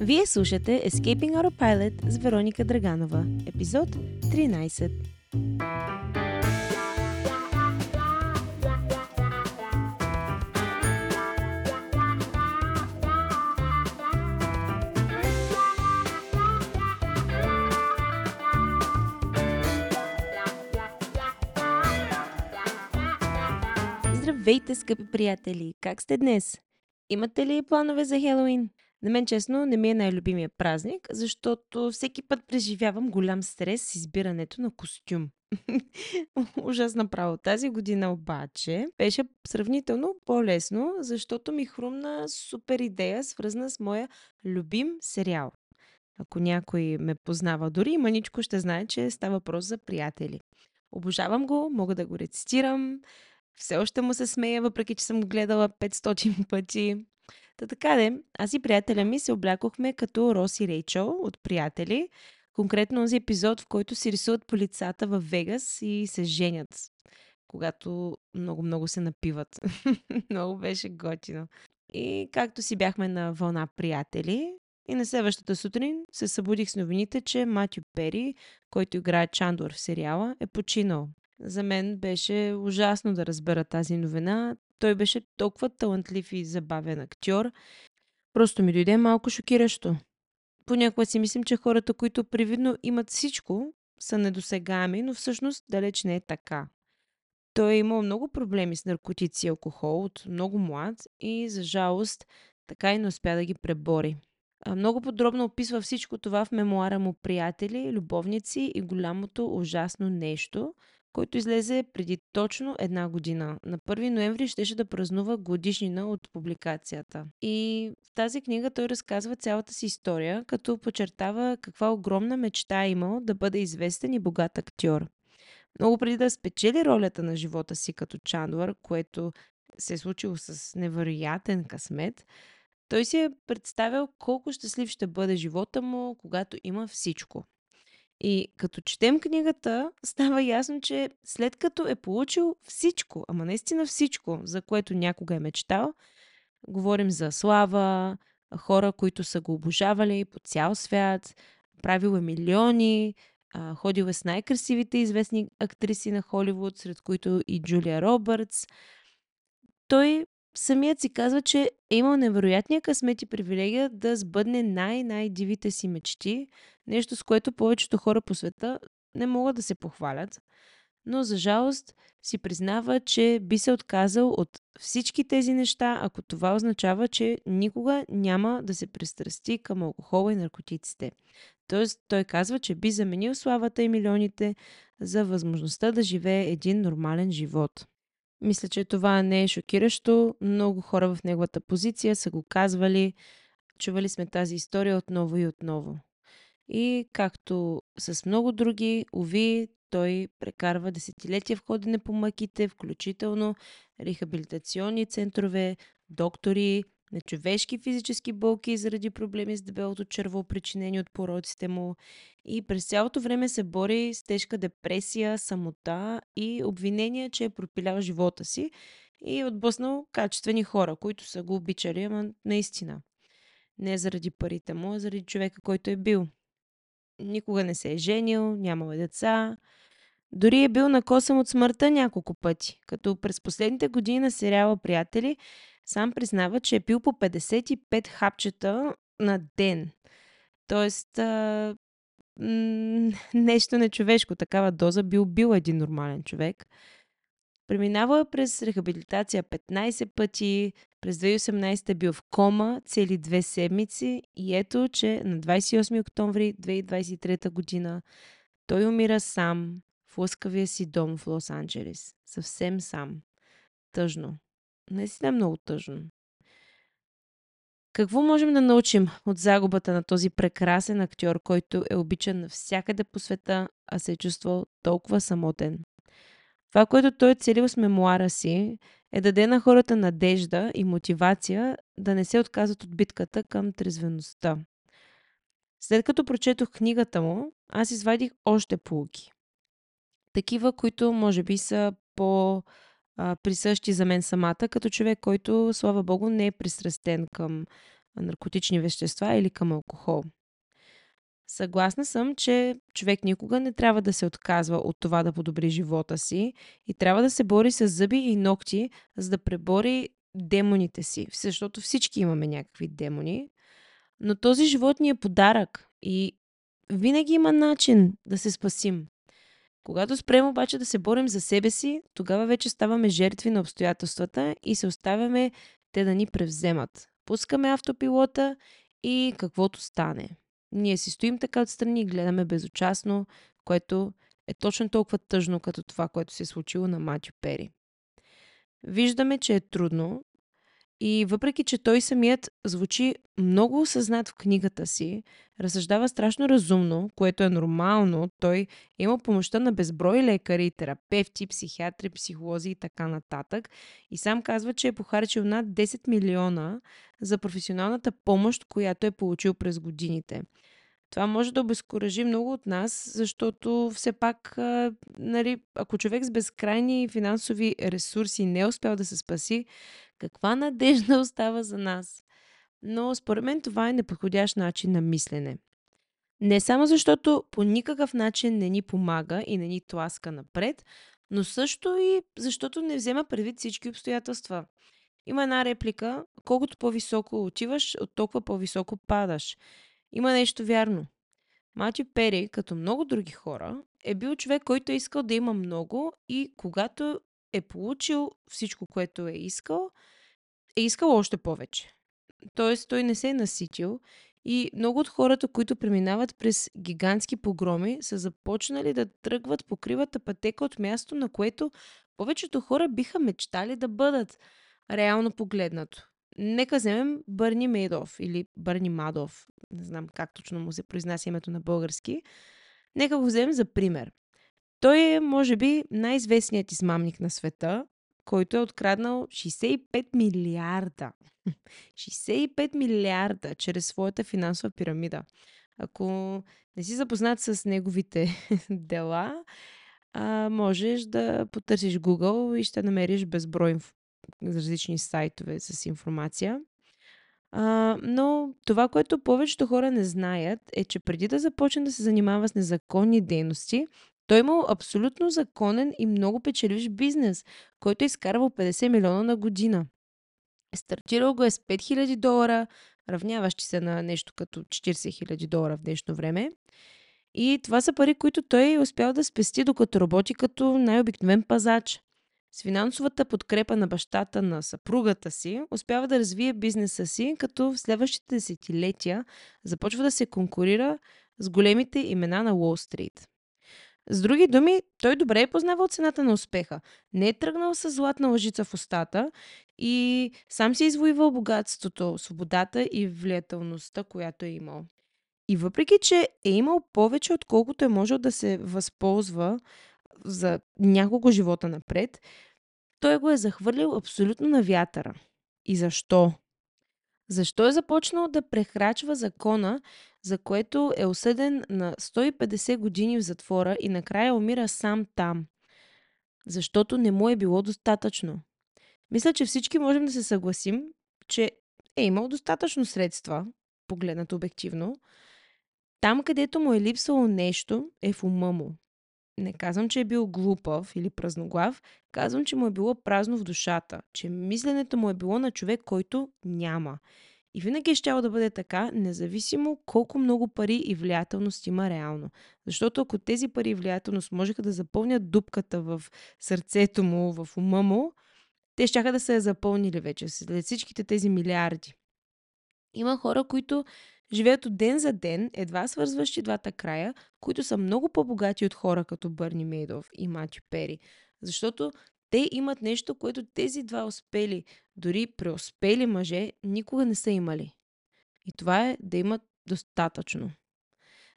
Вие слушате Escaping Autopilot с Вероника Драганова, епизод 13. Здравейте, скъпи приятели! Как сте днес? Имате ли планове за Хелоуин? На мен честно не ми е най-любимия празник, защото всеки път преживявам голям стрес с избирането на костюм. Ужасна право. Тази година обаче беше сравнително по-лесно, защото ми хрумна супер идея, свързана с моя любим сериал. Ако някой ме познава дори и маничко ще знае, че става въпрос за приятели. Обожавам го, мога да го рецитирам, все още му се смея, въпреки че съм го гледала 500 пъти. Та така де, аз и приятеля ми се облякохме като Рос и Рейчел от приятели. Конкретно този епизод, в който си рисуват по лицата в Вегас и се женят, когато много-много се напиват. много беше готино. И както си бяхме на вълна приятели, и на следващата сутрин се събудих с новините, че Матю Пери, който играе Чандор в сериала, е починал. За мен беше ужасно да разбера тази новина. Той беше толкова талантлив и забавен актьор. Просто ми дойде малко шокиращо. Понякога си мислим, че хората, които привидно имат всичко, са недосегаеми, но всъщност далеч не е така. Той е имал много проблеми с наркотици и алкохол от много млад и за жалост така и не успя да ги пребори. Много подробно описва всичко това в мемуара му Приятели, любовници и голямото ужасно нещо – който излезе преди точно една година. На 1 ноември щеше да празнува годишнина от публикацията. И в тази книга той разказва цялата си история, като подчертава каква огромна мечта е имал да бъде известен и богат актьор. Много преди да спечели ролята на живота си като Чандлър, което се е случило с невероятен късмет, той си е представил колко щастлив ще бъде живота му, когато има всичко. И като четем книгата, става ясно, че след като е получил всичко, ама наистина всичко, за което някога е мечтал, говорим за слава, хора, които са го обожавали по цял свят, правил е милиони, ходил е с най-красивите известни актриси на Холивуд, сред които и Джулия Робъртс. Той самият си казва, че е имал невероятния късмет и привилегия да сбъдне най-най-дивите си мечти, нещо с което повечето хора по света не могат да се похвалят. Но за жалост си признава, че би се отказал от всички тези неща, ако това означава, че никога няма да се пристрасти към алкохола и наркотиците. Тоест, той казва, че би заменил славата и милионите за възможността да живее един нормален живот. Мисля, че това не е шокиращо. Много хора в неговата позиция са го казвали. Чували сме тази история отново и отново. И както с много други, уви, той прекарва десетилетия в ходене по мъките, включително рехабилитационни центрове, доктори, нечовешки физически болки заради проблеми с дебелото черво, причинени от пороците му. И през цялото време се бори с тежка депресия, самота и обвинения, че е пропилял живота си и е отблъснал качествени хора, които са го обичали, ама наистина. Не заради парите му, а заради човека, който е бил. Никога не се е женил, нямал е деца. Дори е бил накосан от смъртта няколко пъти, като през последните години на сериала Приятели сам признава, че е пил по 55 хапчета на ден. Тоест, а, м- нещо нечовешко. Такава доза би убил един нормален човек. Преминава през рехабилитация 15 пъти. През 2018 е бил в кома цели две седмици и ето, че на 28 октомври 2023 година той умира сам в лъскавия си дом в Лос-Анджелес. Съвсем сам. Тъжно. Наистина е много тъжно. Какво можем да научим от загубата на този прекрасен актьор, който е обичан навсякъде по света, а се е чувствал толкова самотен? Това, което той е целил с мемуара си, е да даде на хората надежда и мотивация да не се отказват от битката към трезвеността. След като прочетох книгата му, аз извадих още полуки. Такива, които може би са по присъщи за мен самата, като човек, който, слава богу, не е пристрастен към наркотични вещества или към алкохол. Съгласна съм, че човек никога не трябва да се отказва от това да подобри живота си и трябва да се бори с зъби и ногти, за да пребори демоните си, защото всички имаме някакви демони. Но този живот ни е подарък и винаги има начин да се спасим. Когато спрем обаче да се борим за себе си, тогава вече ставаме жертви на обстоятелствата и се оставяме те да ни превземат. Пускаме автопилота и каквото стане. Ние си стоим така отстрани и гледаме безучастно, което е точно толкова тъжно, като това, което се е случило на Матю Пери. Виждаме, че е трудно, и въпреки, че той самият звучи много осъзнат в книгата си, разсъждава страшно разумно, което е нормално, той има помощта на безброй лекари, терапевти, психиатри, психолози и така нататък. И сам казва, че е похарчил над 10 милиона за професионалната помощ, която е получил през годините. Това може да обезкуражи много от нас, защото все пак, нали, ако човек с безкрайни финансови ресурси не е успял да се спаси, каква надежда остава за нас? Но според мен това е неподходящ начин на мислене. Не само защото по никакъв начин не ни помага и не ни тласка напред, но също и защото не взема предвид всички обстоятелства. Има една реплика, колкото по-високо отиваш, от толкова по-високо падаш. Има нещо вярно. Матю Пери, като много други хора, е бил човек, който е искал да има много и когато е получил всичко, което е искал, е искал още повече. Тоест, той не се е наситил и много от хората, които преминават през гигантски погроми, са започнали да тръгват по кривата пътека от място, на което повечето хора биха мечтали да бъдат, реално погледнато. Нека вземем Бърни Мейдов или Бърни Мадов, не знам как точно му се произнася името на български. Нека го вземем за пример. Той е, може би, най-известният измамник на света, който е откраднал 65 милиарда. 65 милиарда чрез своята финансова пирамида. Ако не си запознат с неговите дела, а, можеш да потърсиш Google и ще намериш безброй различни сайтове с информация. А, но това, което повечето хора не знаят, е, че преди да започне да се занимава с незаконни дейности, той имал абсолютно законен и много печеливш бизнес, който е изкарвал 50 милиона на година. Стартирал го е с 5000 долара, равняващи се на нещо като 40 000 долара в днешно време. И това са пари, които той е успял да спести, докато работи като най-обикновен пазач. С финансовата подкрепа на бащата на съпругата си, успява да развие бизнеса си, като в следващите десетилетия започва да се конкурира с големите имена на Уолл Стрит. С други думи, той добре е познавал цената на успеха. Не е тръгнал с златна лъжица в устата и сам си е извоювал богатството, свободата и влиятелността, която е имал. И въпреки, че е имал повече, отколкото е можел да се възползва за няколко живота напред, той го е захвърлил абсолютно на вятъра. И защо? Защо е започнал да прекрачва закона, за което е осъден на 150 години в затвора и накрая умира сам там? Защото не му е било достатъчно. Мисля, че всички можем да се съгласим, че е имал достатъчно средства, погледнато обективно. Там, където му е липсвало нещо, е в ума му. Не казвам, че е бил глупав или празноглав, казвам, че му е било празно в душата, че мисленето му е било на човек, който няма. И винаги е щяло да бъде така, независимо колко много пари и влиятелност има реално. Защото ако тези пари и влиятелност можеха да запълнят дупката в сърцето му, в ума му, те ще да са я запълнили вече, след всичките тези милиарди. Има хора, които живеят от ден за ден, едва свързващи двата края, които са много по-богати от хора като Бърни Мейдов и Мати Пери. Защото те имат нещо, което тези два успели, дори преуспели мъже, никога не са имали. И това е да имат достатъчно.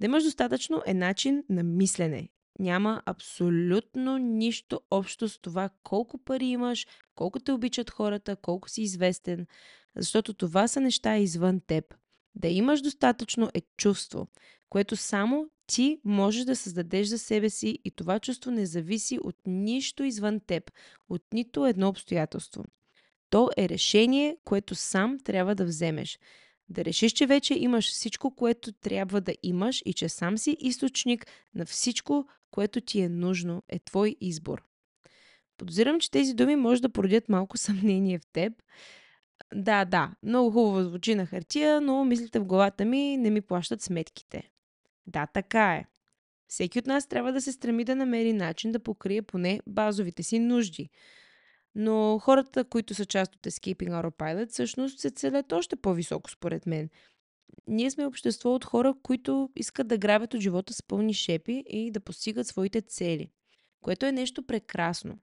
Да имаш достатъчно е начин на мислене. Няма абсолютно нищо общо с това колко пари имаш, колко те обичат хората, колко си известен, защото това са неща извън теб. Да имаш достатъчно е чувство, което само ти можеш да създадеш за себе си и това чувство не зависи от нищо извън теб, от нито едно обстоятелство. То е решение, което сам трябва да вземеш. Да решиш, че вече имаш всичко, което трябва да имаш и че сам си източник на всичко, което ти е нужно, е твой избор. Подозирам, че тези думи може да породят малко съмнение в теб. Да, да, много хубаво звучи на хартия, но мислите в главата ми не ми плащат сметките. Да, така е. Всеки от нас трябва да се стреми да намери начин да покрие поне базовите си нужди. Но хората, които са част от Escaping Autopilot, всъщност се целят още по-високо, според мен. Ние сме общество от хора, които искат да грабят от живота с пълни шепи и да постигат своите цели, което е нещо прекрасно.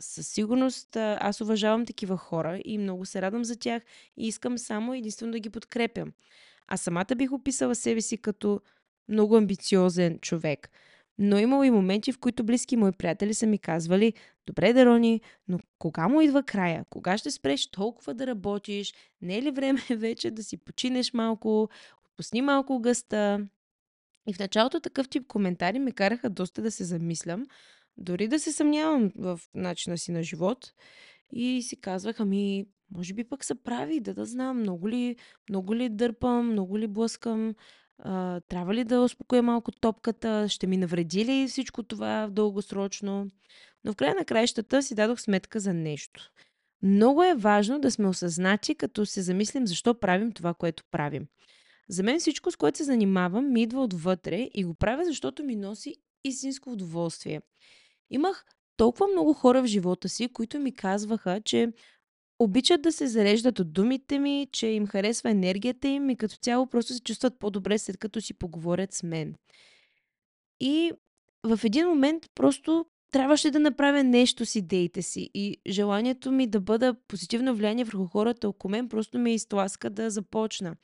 Със сигурност аз уважавам такива хора и много се радвам за тях и искам само единствено да ги подкрепям. А самата бих описала себе си като много амбициозен човек. Но имало и моменти, в които близки мои приятели са ми казвали, добре, Дерони, но кога му идва края? Кога ще спреш толкова да работиш? Не е ли време вече да си починеш малко, отпусни малко гъста? И в началото такъв тип коментари ме караха доста да се замислям, дори да се съмнявам в начина си на живот. И си казвах, ами, може би пък са прави, да да знам, много ли, много ли дърпам, много ли блъскам, а, трябва ли да успокоя малко топката, ще ми навреди ли всичко това дългосрочно. Но в края на краищата си дадох сметка за нещо. Много е важно да сме осъзнати, като се замислим защо правим това, което правим. За мен всичко, с което се занимавам, ми идва отвътре и го правя, защото ми носи истинско удоволствие. Имах толкова много хора в живота си, които ми казваха, че обичат да се зареждат от думите ми, че им харесва енергията им и като цяло просто се чувстват по-добре след като си поговорят с мен. И в един момент просто трябваше да направя нещо с идеите си и желанието ми да бъда позитивно влияние върху хората около мен просто ме изтласка да започна.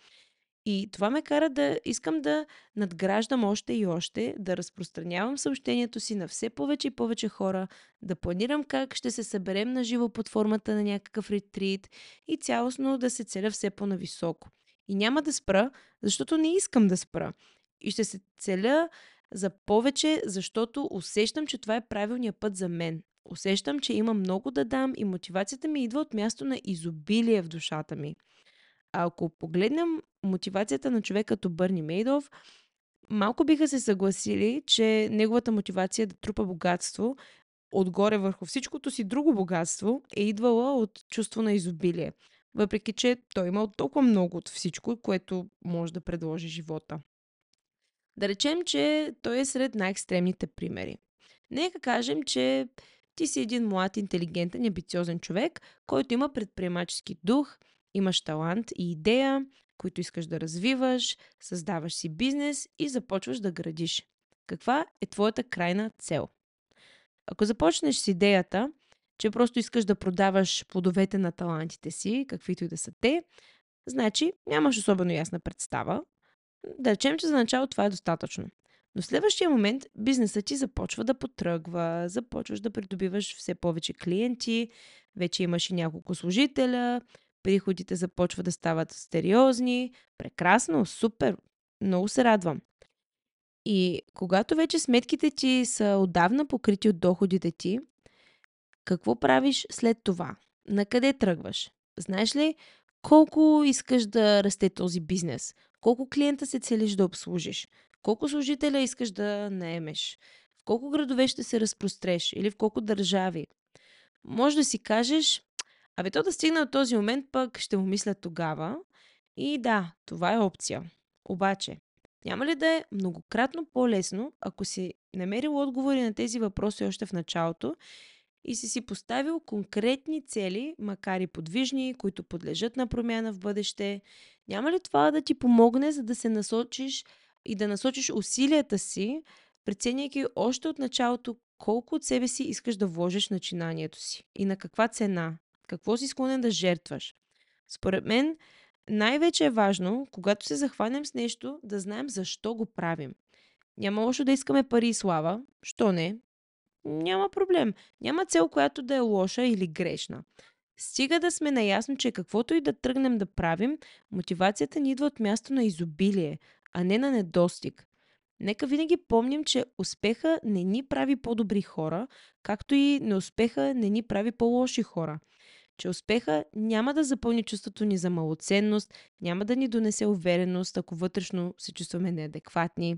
И това ме кара да искам да надграждам още и още, да разпространявам съобщението си на все повече и повече хора, да планирам как ще се съберем на живо под формата на някакъв ретрит и цялостно да се целя все по-нависоко. И няма да спра, защото не искам да спра. И ще се целя за повече, защото усещам, че това е правилният път за мен. Усещам, че има много да дам и мотивацията ми идва от място на изобилие в душата ми. А ако погледнем мотивацията на човек като Бърни Мейдов, малко биха се съгласили, че неговата мотивация да трупа богатство отгоре върху всичкото си друго богатство е идвала от чувство на изобилие. Въпреки, че той имал толкова много от всичко, което може да предложи живота. Да речем, че той е сред най-екстремните примери. Нека кажем, че ти си един млад, интелигентен амбициозен човек, който има предприемачески дух, имаш талант и идея, които искаш да развиваш, създаваш си бизнес и започваш да градиш. Каква е твоята крайна цел? Ако започнеш с идеята, че просто искаш да продаваш плодовете на талантите си, каквито и да са те, значи нямаш особено ясна представа. Да речем, че за начало това е достатъчно. Но в следващия момент бизнесът ти започва да потръгва, започваш да придобиваш все повече клиенти, вече имаш и няколко служителя, приходите започват да стават сериозни. Прекрасно, супер, много се радвам. И когато вече сметките ти са отдавна покрити от доходите ти, какво правиш след това? На къде тръгваш? Знаеш ли колко искаш да расте този бизнес? Колко клиента се целиш да обслужиш? Колко служителя искаш да наемеш? В колко градове ще се разпростреш? Или в колко държави? Може да си кажеш, Абе, то да стигна от този момент, пък ще му мисля тогава. И да, това е опция. Обаче, няма ли да е многократно по-лесно, ако си намерил отговори на тези въпроси още в началото и си си поставил конкретни цели, макар и подвижни, които подлежат на промяна в бъдеще? Няма ли това да ти помогне, за да се насочиш и да насочиш усилията си, преценяйки още от началото колко от себе си искаш да вложиш начинанието си и на каква цена? Какво си склонен да жертваш? Според мен, най-вече е важно, когато се захванем с нещо, да знаем защо го правим. Няма лошо да искаме пари и слава. Що не? Няма проблем. Няма цел, която да е лоша или грешна. Стига да сме наясно, че каквото и да тръгнем да правим, мотивацията ни идва от място на изобилие, а не на недостиг. Нека винаги помним, че успеха не ни прави по-добри хора, както и неуспеха не ни прави по-лоши хора. Че успеха няма да запълни чувството ни за малоценност, няма да ни донесе увереност, ако вътрешно се чувстваме неадекватни.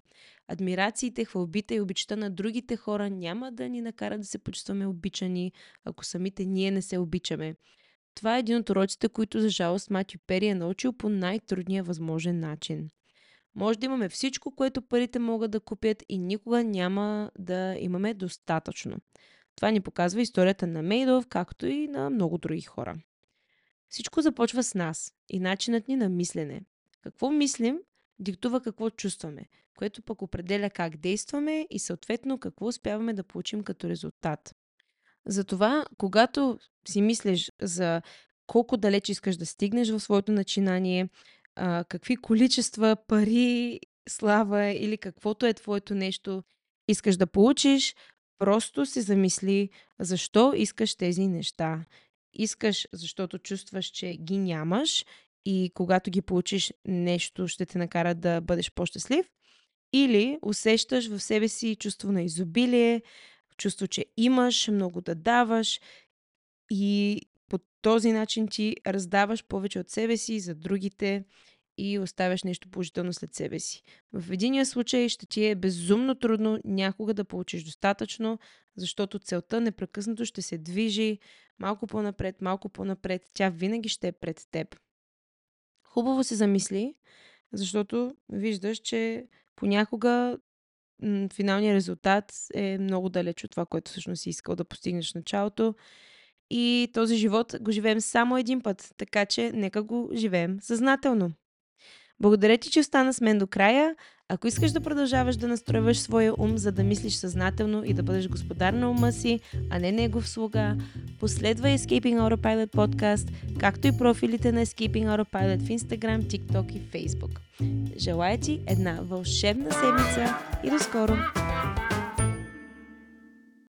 Адмирациите, хвалбите и обичта на другите хора няма да ни накара да се почувстваме обичани, ако самите ние не се обичаме. Това е един от уроците, които за жалост Матю Пери е научил по най-трудния възможен начин. Може да имаме всичко, което парите могат да купят и никога няма да имаме достатъчно. Това ни показва историята на Мейдов, както и на много други хора. Всичко започва с нас и начинът ни на мислене. Какво мислим, диктува какво чувстваме, което пък определя как действаме и съответно какво успяваме да получим като резултат. Затова, когато си мислиш за колко далеч искаш да стигнеш в своето начинание, какви количества пари, слава или каквото е твоето нещо искаш да получиш, просто се замисли защо искаш тези неща. Искаш, защото чувстваш, че ги нямаш и когато ги получиш, нещо ще те накара да бъдеш по-щастлив. Или усещаш в себе си чувство на изобилие, чувство, че имаш много да даваш и по този начин ти раздаваш повече от себе си за другите и оставяш нещо положително след себе си. В единия случай ще ти е безумно трудно някога да получиш достатъчно, защото целта непрекъснато ще се движи малко по-напред, малко по-напред. Тя винаги ще е пред теб. Хубаво се замисли, защото виждаш, че понякога финалният резултат е много далеч от това, което всъщност си искал да постигнеш в началото. И този живот го живеем само един път, така че нека го живеем съзнателно. Благодаря ти, че остана с мен до края. Ако искаш да продължаваш да настройваш своя ум, за да мислиш съзнателно и да бъдеш господар на ума си, а не негов слуга, последвай Escaping Autopilot подкаст, както и профилите на Escaping Autopilot в Instagram, TikTok и Facebook. Желая ти една вълшебна седмица и до скоро!